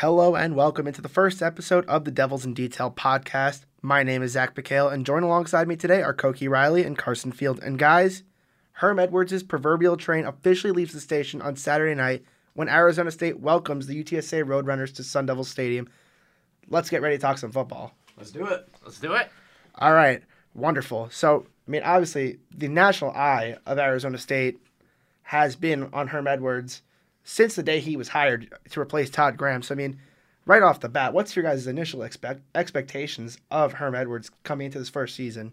Hello and welcome into the first episode of the Devils in Detail podcast. My name is Zach McHale, and join alongside me today are Koki Riley and Carson Field. And guys, Herm Edwards' proverbial train officially leaves the station on Saturday night when Arizona State welcomes the UTSA Roadrunners to Sun Devil Stadium. Let's get ready to talk some football. Let's do it. Let's do it. All right, wonderful. So, I mean, obviously, the national eye of Arizona State has been on Herm Edwards since the day he was hired to replace Todd Graham. So, I mean, right off the bat, what's your guys' initial expect expectations of Herm Edwards coming into this first season?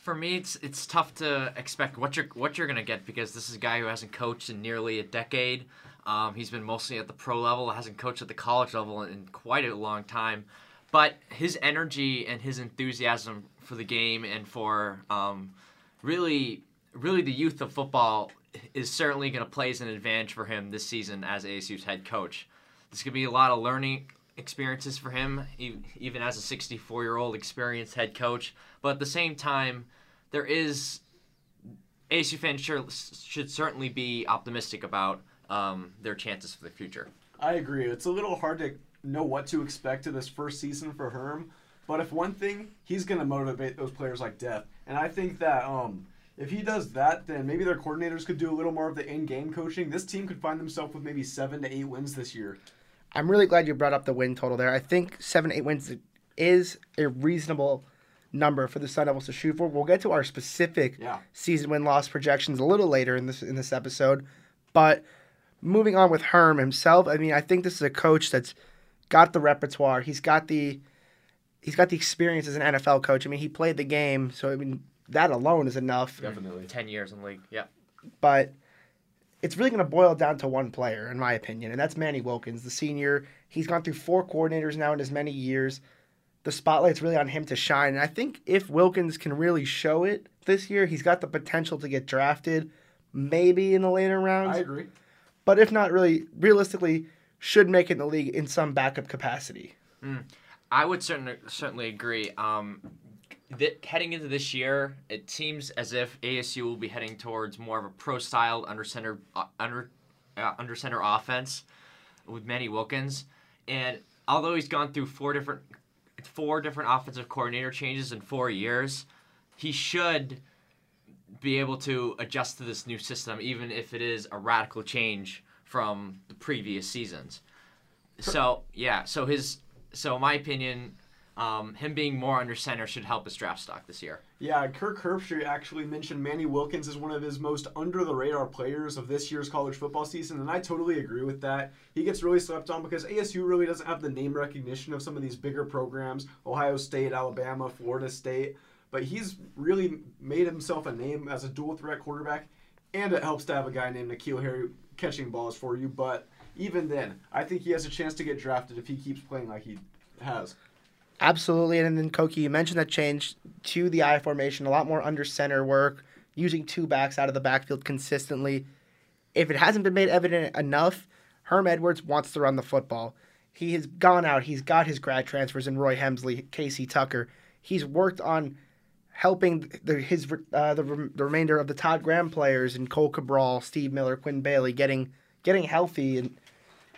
For me, it's it's tough to expect what you're what you're gonna get because this is a guy who hasn't coached in nearly a decade. Um, he's been mostly at the pro level, hasn't coached at the college level in quite a long time. But his energy and his enthusiasm for the game and for um, really, really the youth of football is certainly going to play as an advantage for him this season as ASU's head coach. Going to be a lot of learning experiences for him, even as a 64 year old experienced head coach. But at the same time, there is ASU fans sure, should certainly be optimistic about um, their chances for the future. I agree. It's a little hard to know what to expect to this first season for Herm, but if one thing, he's going to motivate those players like death. And I think that um, if he does that, then maybe their coordinators could do a little more of the in-game coaching. This team could find themselves with maybe seven to eight wins this year. I'm really glad you brought up the win total there. I think seven, eight wins is a reasonable number for the Sun Devils to shoot for. We'll get to our specific yeah. season win loss projections a little later in this in this episode. But moving on with Herm himself, I mean, I think this is a coach that's got the repertoire. He's got the he's got the experience as an NFL coach. I mean, he played the game, so I mean that alone is enough. Definitely. 10 years in the league. Yeah. But it's really going to boil down to one player, in my opinion, and that's Manny Wilkins, the senior. He's gone through four coordinators now in as many years. The spotlight's really on him to shine. And I think if Wilkins can really show it this year, he's got the potential to get drafted, maybe in the later rounds. I agree. But if not, really, realistically, should make it in the league in some backup capacity. Mm. I would certainly certainly agree. Um, that heading into this year, it seems as if ASU will be heading towards more of a pro style under center uh, under uh, under center offense with Manny Wilkins, and although he's gone through four different four different offensive coordinator changes in four years, he should be able to adjust to this new system, even if it is a radical change from the previous seasons. So yeah, so his so in my opinion, um, him being more under center should help his draft stock this year. Yeah, Kirk Herbstreit actually mentioned Manny Wilkins is one of his most under the radar players of this year's college football season, and I totally agree with that. He gets really slept on because ASU really doesn't have the name recognition of some of these bigger programs Ohio State, Alabama, Florida State. But he's really made himself a name as a dual threat quarterback, and it helps to have a guy named N'Keal Harry catching balls for you. But even then, I think he has a chance to get drafted if he keeps playing like he has. Absolutely, and then Koki, you mentioned that change to the I formation, a lot more under center work, using two backs out of the backfield consistently. If it hasn't been made evident enough, Herm Edwards wants to run the football. He has gone out. He's got his grad transfers in Roy Hemsley, Casey Tucker. He's worked on helping the, his uh, the, the remainder of the Todd Graham players and Cohl Cabral, Steve Miller, Quinn Bailey getting getting healthy and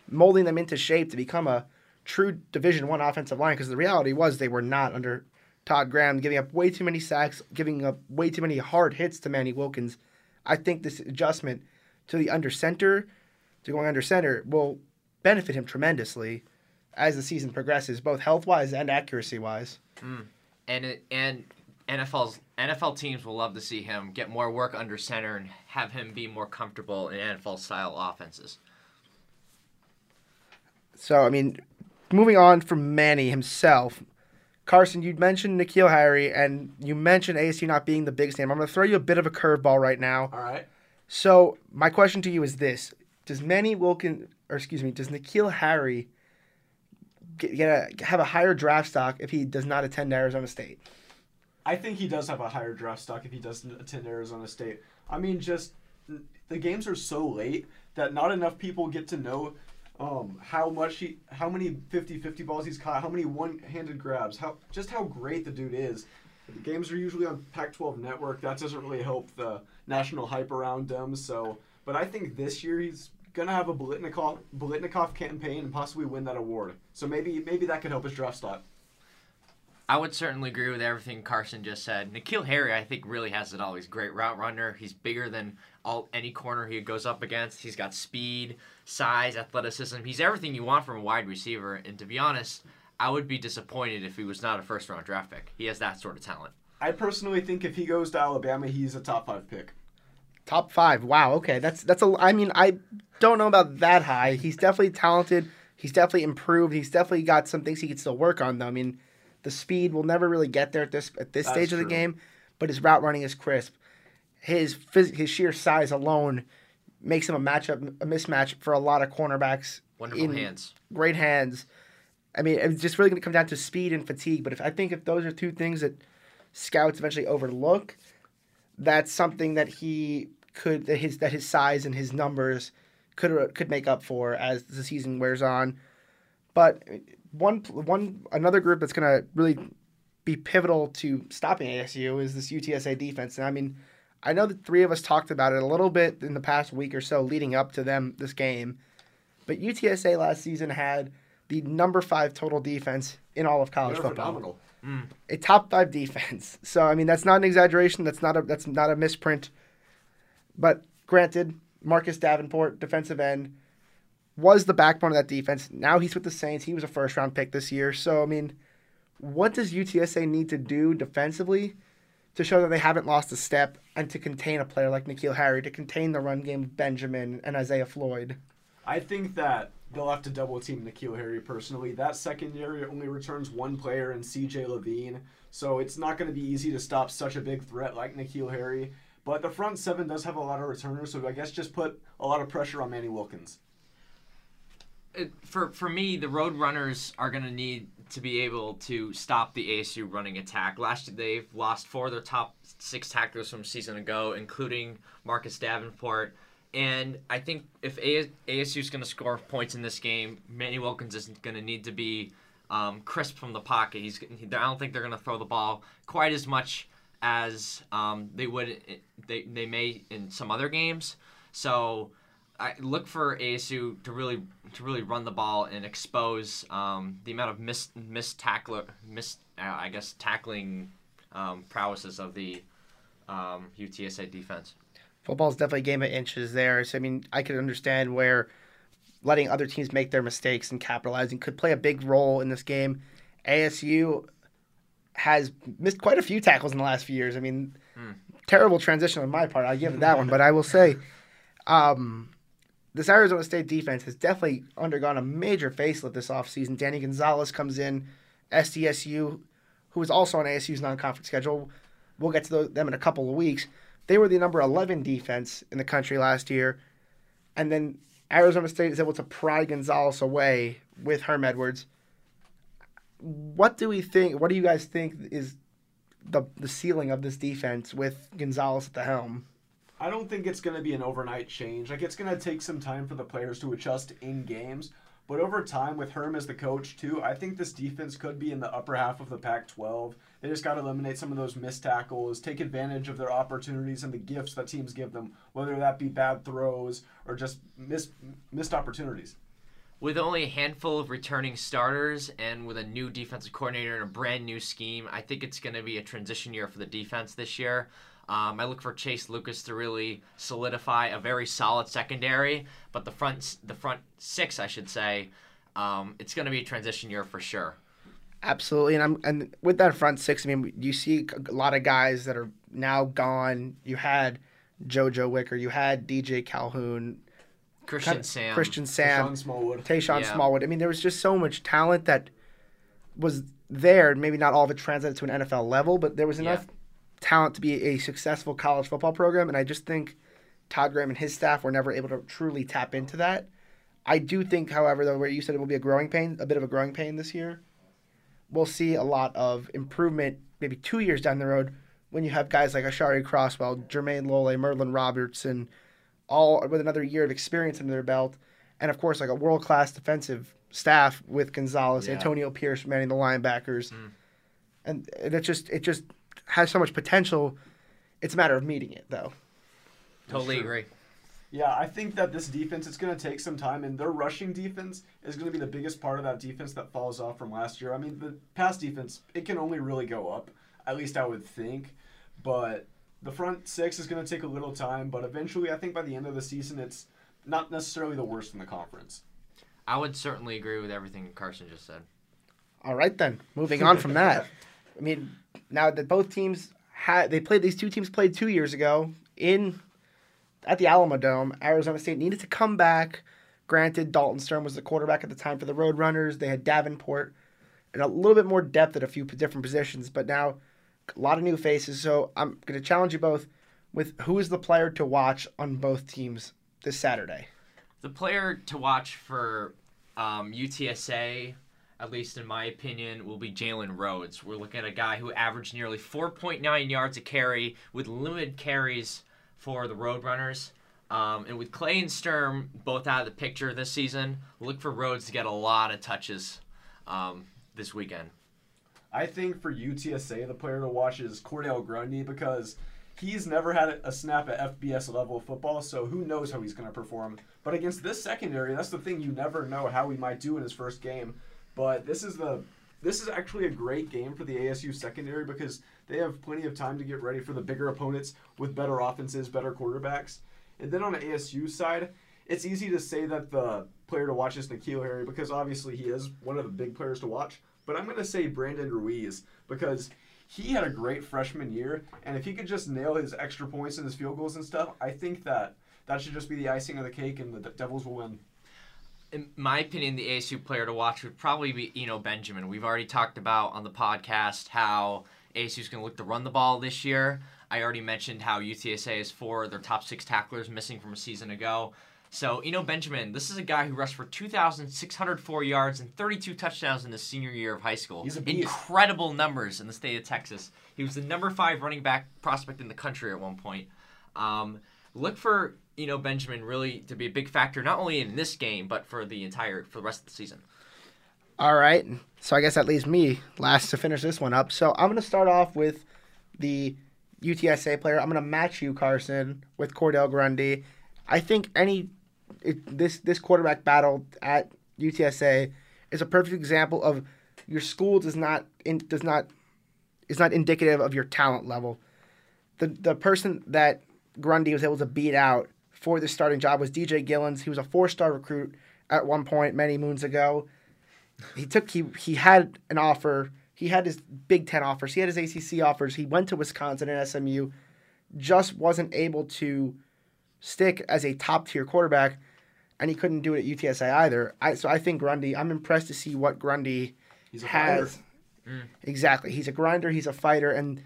molding them into shape to become a true Division One offensive line. Because the reality was they were not under Todd Graham, giving up way too many sacks, giving up way too many hard hits to Manny Wilkins. I think this adjustment to the under center, to going under center, will benefit him tremendously as the season progresses, both health wise and accuracy wise. Mm. And it, and NFL's NFL teams will love to see him get more work under center and have him be more comfortable in NFL style offenses. So I mean, moving on from Manny himself, Carson, you mentioned N'Keal Harry and you mentioned ASU not being the biggest name. I'm going to throw you a bit of a curveball right now. All right. So my question to you is this: Does Manny Wilkins, or excuse me, does N'Keal Harry get, get a, have a higher draft stock if he does not attend Arizona State? I think he does have a higher draft stock if he doesn't attend Arizona State. I mean, just the games are so late that not enough people get to know um, how much he, how many 50-50 balls he's caught, how many one-handed grabs, how just how great the dude is. The games are usually on Pac-12 Network. That doesn't really help the national hype around them. So, but I think this year he's gonna have a Biletnikoff Biletnikoff campaign and possibly win that award. So maybe maybe that could help his draft stock. I would certainly agree with everything Carson just said. N'Keal Harry, I think, really has it all. He's a great route runner. He's bigger than all any corner he goes up against. He's got speed, size, athleticism. He's everything you want from a wide receiver. And to be honest, I would be disappointed if he was not a first round draft pick. He has that sort of talent. I personally think if he goes to Alabama, he's a top five pick. Top five. Wow. Okay, that's that's a. I mean, I don't know about that high. He's definitely talented. He's definitely improved. He's definitely got some things he can still work on. Though. I mean, the speed will never really get there at this at this That's stage of the true. game, but his route running is crisp. His phys- his sheer size alone makes him a matchup a mismatch for a lot of cornerbacks. Wonderful hands. Great hands. I mean, it's just really going to come down to speed and fatigue. But if I think if those are two things that scouts eventually overlook, that's something that he could that his that his size and his numbers could could make up for as the season wears on. But one one another group that's going to really be pivotal to stopping ASU is this UTSA defense. And I mean, I know the three of us talked about it a little bit in the past week or so leading up to them this game. But UTSA last season had the number five total defense in all of college They're football phenomenal. Mm. a top five defense. So I mean that's not an exaggeration. That's not a that's not a misprint. But granted, Marcus Davenport, defensive end, was the backbone of that defense. Now he's with the Saints. He was a first round pick this year. So I mean, what does UTSA need to do defensively to show that they haven't lost a step and to contain a player like N'Keal Harry, to contain the run game of Benjamin and Isaiah Floyd? I think that they'll have to double team N'Keal Harry personally. That secondary only returns one player in CJ Levine, so it's not going to be easy to stop such a big threat like N'Keal Harry. But the front seven does have a lot of returners, so I guess just put a lot of pressure on Manny Wilkins. For for me, the Road Runners are going to need to be able to stop the ASU running attack. Last they've lost four of their top six tacklers from season ago, including Marcus Davenport. And I think if ASU is going to score points in this game, Manny Wilkins is going to need to be um, crisp from the pocket. He's I don't think they're going to throw the ball quite as much as um, they would they they may in some other games. So I look for ASU to really to really run the ball and expose um, the amount of miss miss tackler miss uh, I guess tackling um, prowesses of the um, UTSA defense. football's definitely a game of inches there. So I mean, I could understand where letting other teams make their mistakes and capitalizing could play a big role in this game. ASU has missed quite a few tackles in the last few years. I mean, terrible transition on my part. I give it that one, but I will say, um, this Arizona State defense has definitely undergone a major facelift this offseason. Danny Gonzalez comes in, SDSU, who is also on ASU's non-conference schedule. We'll get to them in a couple of weeks. They were the number 11 defense in the country last year. And then Arizona State is able to pry Gonzalez away with Herm Edwards. What do we think? What do you guys think is the the ceiling of this defense with Gonzalez at the helm? I don't think it's going to be an overnight change. Like it's going to take some time for the players to adjust in games. But over time, with Herm as the coach too, I think this defense could be in the upper half of the Pac-12. They just got to eliminate some of those missed tackles, take advantage of their opportunities and the gifts that teams give them, whether that be bad throws or just missed missed opportunities. With only a handful of returning starters and with a new defensive coordinator and a brand new scheme, I think it's going to be a transition year for the defense this year. Um, I look for Chase Lucas to really solidify a very solid secondary, but the front the front six, I should say, um, it's going to be a transition year for sure. Absolutely, and I'm and with that front six, I mean, you see a lot of guys that are now gone. You had JoJo Wicker, you had DJ Calhoun, Christian kind of- Sam, Christian Sam, Sean Smallwood. Tayshawn Yeah. Smallwood. I mean, there was just so much talent that was there. Maybe not all of it translated to an NFL level, but there was Yeah. Talent to be a successful college football program. And I just think Todd Graham and his staff were never able to truly tap into that. I do think, however, though, where you said it will be a growing pain, a bit of a growing pain this year. We'll see a lot of improvement maybe two years down the road when you have guys like Ashari Crosswell, Jermayne Lole, Merlin Robertson, all with another year of experience under their belt, and of course like a world class defensive staff with Gonzalez, Yeah. Antonio Pierce manning the linebackers, mm. and and it just it just has so much potential. It's a matter of meeting it though. totally Sure. agree. Yeah, I think that this defense it's going to take some time, and their rushing defense is going to be the biggest part of that defense that falls off from last year. I mean, the pass defense it can only really go up, at least I would think, but the front six is going to take a little time. But eventually, I think by the end of the season, it's not necessarily the worst in the conference. I would certainly agree with everything Carson just said. All right then. Moving on from that. I mean, now that both teams had they played these two teams played 2 years ago in at the Alamo Dome, Arizona State needed to come back. Granted, Dalton Sturm was the quarterback at the time for the Roadrunners. They had Davenport and a little bit more depth at a few different positions, but now a lot of new faces. So I'm going to challenge you both with who is the player to watch on both teams this Saturday. The player to watch for um, UTSA, at least in my opinion, will be Jalen Rhodes. We're looking at a guy who averaged nearly 4.9 yards a carry with limited carries for the Roadrunners. Um, and with Clay and Sturm both out of the picture this season, look for Rhodes to get a lot of touches um, this weekend. I think for UTSA, the player to watch is Cordale Grundy because he's never had a snap at FBS level football, so who knows how he's going to perform. But against this secondary, that's the thing you never know how he might do in his first game. But this is the this is actually a great game for the ASU secondary because they have plenty of time to get ready for the bigger opponents with better offenses, better quarterbacks. And then on the ASU side, it's easy to say that the player to watch is N'Keal Harry because obviously he is one of the big players to watch. But I'm going to say Brandon Ruiz because he had a great freshman year, and if he could just nail his extra points and his field goals and stuff, I think that that should just be the icing of the cake, and the Devils will win. In my opinion, the ASU player to watch would probably be Eno Benjamin. We've already talked about on the podcast how ASU is going to look to run the ball this year. I already mentioned how UTSA is four their top six tacklers missing from a season ago. So, Eno Benjamin, this is a guy who rushed for 2,604 yards and 32 touchdowns in his senior year of high school. He's a beast. Incredible numbers in the state of Texas. He was the number five running back prospect in the country at one point. Um, look for Eno Benjamin really to be a big factor, not only in this game, but for the entire for the rest of the season. All right. So I guess that leaves me last to finish this one up. So I'm going to start off with the UTSA player. I'm going to match you, Carson, with Cordale Grundy. I think any it, this this quarterback battle at UTSA is a perfect example of your school does not in, does not is not indicative of your talent level. The the person that Grundy was able to beat out for the starting job was DJ Gillins. He was a four star recruit at one point many moons ago. He took he he had an offer. He had his Big Ten offers. He had his ACC offers. He went to Wisconsin and SMU, just wasn't able to stick as a top tier quarterback, and he couldn't do it at UTSA either. I so I think Grundy. I'm impressed to see what Grundy has. fighter. Mm. Exactly, he's a grinder. He's a fighter, and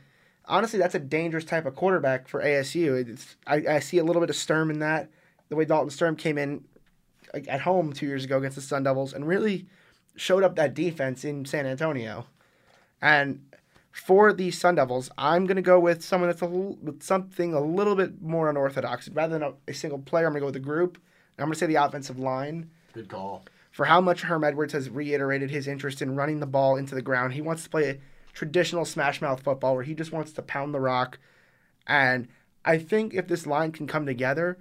honestly, that's a dangerous type of quarterback for ASU. It's, I, I see a little bit of Sturm in that. The way Dalton Sturm came in at home two years ago against the Sun Devils and really showed up that defense in San Antonio. And for the Sun Devils, I'm going to go with someone that's a little, with something a little bit more unorthodox. Rather than a, a single player, I'm going to go with a group. And I'm going to say the offensive line. Good call. For how much Herm Edwards has reiterated his interest in running the ball into the ground. He wants to play a traditional smash mouth football where he just wants to pound the rock. And I think if this line can come together,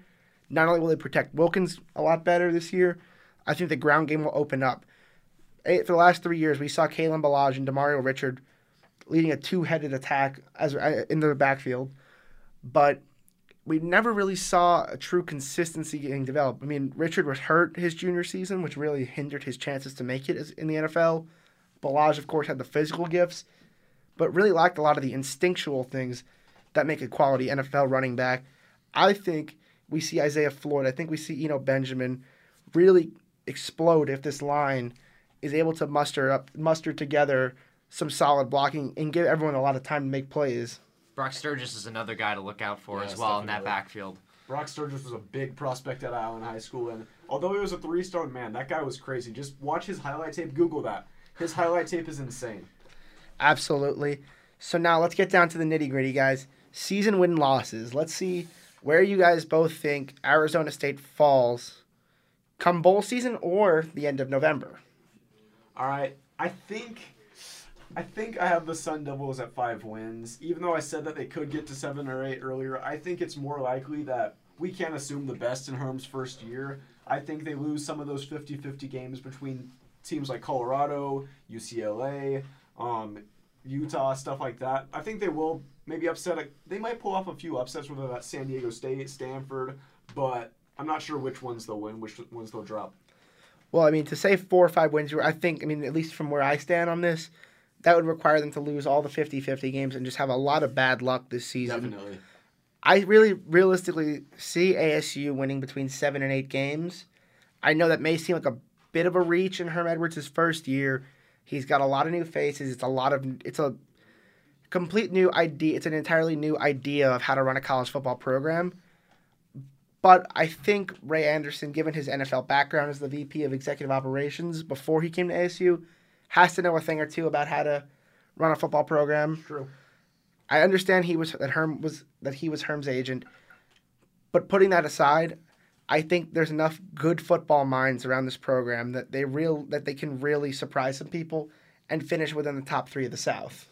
not only will they protect Wilkins a lot better this year, I think the ground game will open up. For the last three years, we saw Kalen Ballage and Demario Richard leading a two-headed attack as uh, in the backfield, but we never really saw a true consistency getting developed. I mean, Richard was hurt his junior season, which really hindered his chances to make it in the NFL. Ballage, of course, had the physical gifts, but really lacked a lot of the instinctual things that make a quality NFL running back. I think we see Isaiah Floyd. I think we see Eno Benjamin really explode if this line is able to muster up, muster together some solid blocking and give everyone a lot of time to make plays. Brock Sturgis is another guy to look out for Yes, as well in that backfield. Brock Sturgis was a big prospect at Allen High School, and although he was a three-star man, that guy was crazy. Just watch his highlight tape. Google that. His highlight tape is insane. Absolutely. So now let's get down to the nitty gritty, guys. Season win losses. Let's see where you guys both think Arizona State falls come bowl season or the end of November. All right, I think, I think I have the Sun Devils at five wins. Even though I said that they could get to seven or eight earlier, I think it's more likely that we can't assume the best in Herm's first year. I think they lose some of those 50-50 games between teams like Colorado, UCLA, um, Utah, stuff like that. I think they will maybe upset. A, they might pull off a few upsets, whether that's San Diego State, Stanford, but I'm not sure which ones they'll win, which ones they'll drop. Well, I mean, to say four or five wins, I think, I mean, at least from where I stand on this, that would require them to lose all the 50 50 games and just have a lot of bad luck this season. Definitely. I really realistically see ASU winning between seven and eight games. I know that may seem like a bit of a reach in Herm Edwards' first year. He's got a lot of new faces. It's a lot of it's a complete new idea. It's an entirely new idea of how to run a college football program. But I think Ray Anderson, given his NFL background as the VP of Executive Operations before he came to ASU, has to know a thing or two about how to run a football program. True. I understand he was that Herm was that he was Herm's agent, but putting that aside, I think there's enough good football minds around this program that they real that they can really surprise some people and finish within the top three of the South.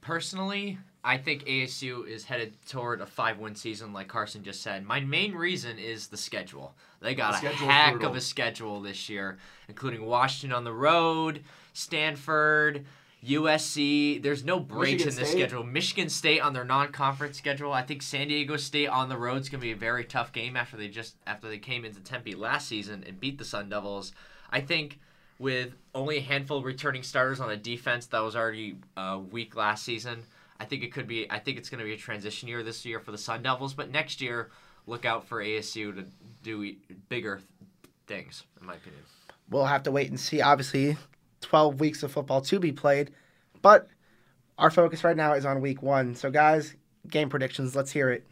Personally, I think ASU is headed toward a five-win season, like Carson just said. My main reason is the schedule. They got The a heck brutal. of a schedule this year, including Washington on the road, Stanford, USC. There's no breaks Michigan in this State. schedule. Michigan State on their non-conference schedule. I think San Diego State on the road is going to be a very tough game after they just after they came into Tempe last season and beat the Sun Devils. I think with only a handful of returning starters on a defense that was already uh, weak last season. I think it could be. I think it's going to be a transition year this year for the Sun Devils, but next year, look out for ASU to do e- bigger things, in my opinion. We'll have to wait and see. Obviously, 12 weeks of football to be played, but our focus right now is on week one. So, guys, game predictions. Let's hear it.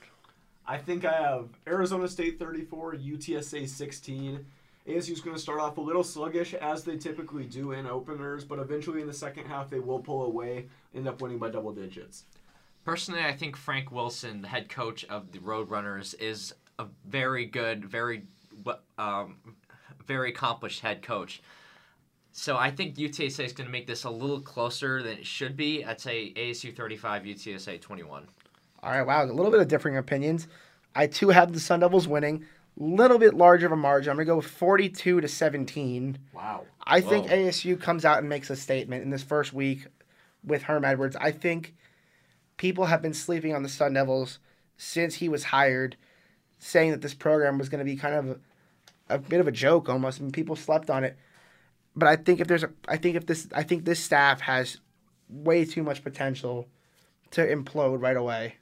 I think I have Arizona State 34, UTSA 16. ASU's going to start off a little sluggish, as they typically do in openers, but eventually in the second half they will pull away, end up winning by double digits. Personally, I think Frank Wilson, the head coach of the Roadrunners, is a very good, very um, very accomplished head coach. So I think UTSA is going to make this a little closer than it should be. I'd say ASU 35, UTSA 21. All right, wow, a little bit of differing opinions. I too have the Sun Devils winning, a little bit larger of a margin. I'm gonna go with 42 to 17. Wow. I think ASU comes out and makes a statement in this first week with Herm Edwards. I think people have been sleeping on the Sun Devils since he was hired, saying that this program was going to be kind of a, a bit of a joke almost, and people slept on it. But I think if there's a, I think if this, I think this staff has way too much potential to implode right away.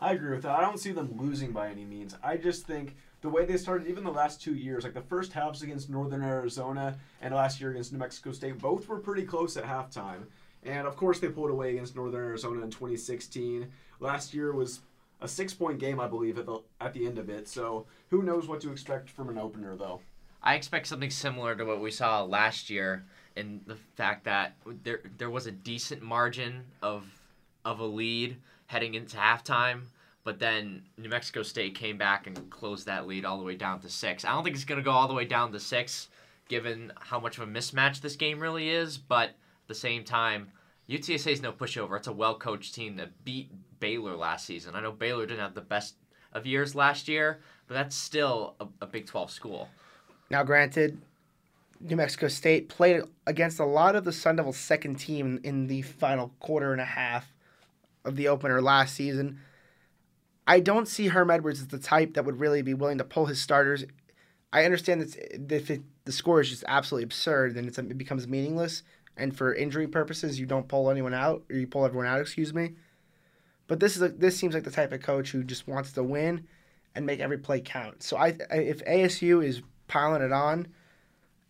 I agree with that. I don't see them losing by any means. I just think the way they started, even the last two years, like the first halves against Northern Arizona and last year against New Mexico State, both were pretty close at halftime. And of course, they pulled away against Northern Arizona in 2016. Last year was a six-point game, I believe, at the at the end of it. So who knows what to expect from an opener, though. I expect something similar to what we saw last year in the fact that there there was a decent margin of of a lead heading into halftime, but then New Mexico State came back and closed that lead all the way down to six. I don't think it's to go all the way down to six, given how much of a mismatch this game really is. But at the same time, UTSA is no pushover. It's a well coached team that beat Baylor last season. I know Baylor didn't have the best of years last year, but that's still a, a Big 12 school. Now, granted, New Mexico State played against a lot of the Sun Devils' second team in the final quarter and a half of the opener last season. I don't see Herm Edwards as the type that would really be willing to pull his starters. I understand that if it, the score is just absolutely absurd, then it becomes meaningless. And for injury purposes, you don't pull anyone out, or you pull everyone out. Excuse me. But this is a, this seems like the type of coach who just wants to win and make every play count. So I if ASU is piling it on,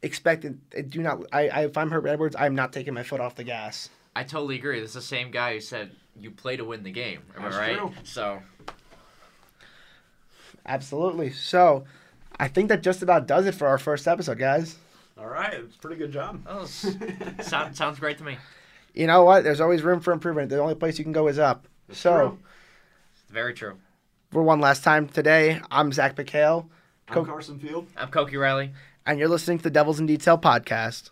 expect it. Do not. I, I if I'm Herm Edwards, I'm not taking my foot off the gas. I totally agree. This is the same guy who said you play to win the game. Am That's I right? true. So Absolutely. So, I think that just about does it for our first episode, guys. All right, it's a pretty good job. that was, sound, sounds great to me. You know what? There's always room for improvement. The only place you can go is up. That's so, true. Very true. for one last time today, I'm Zach McHale, I'm Co- Carson Field. I'm Koki Riley. and you're listening to the Devils in Detail podcast.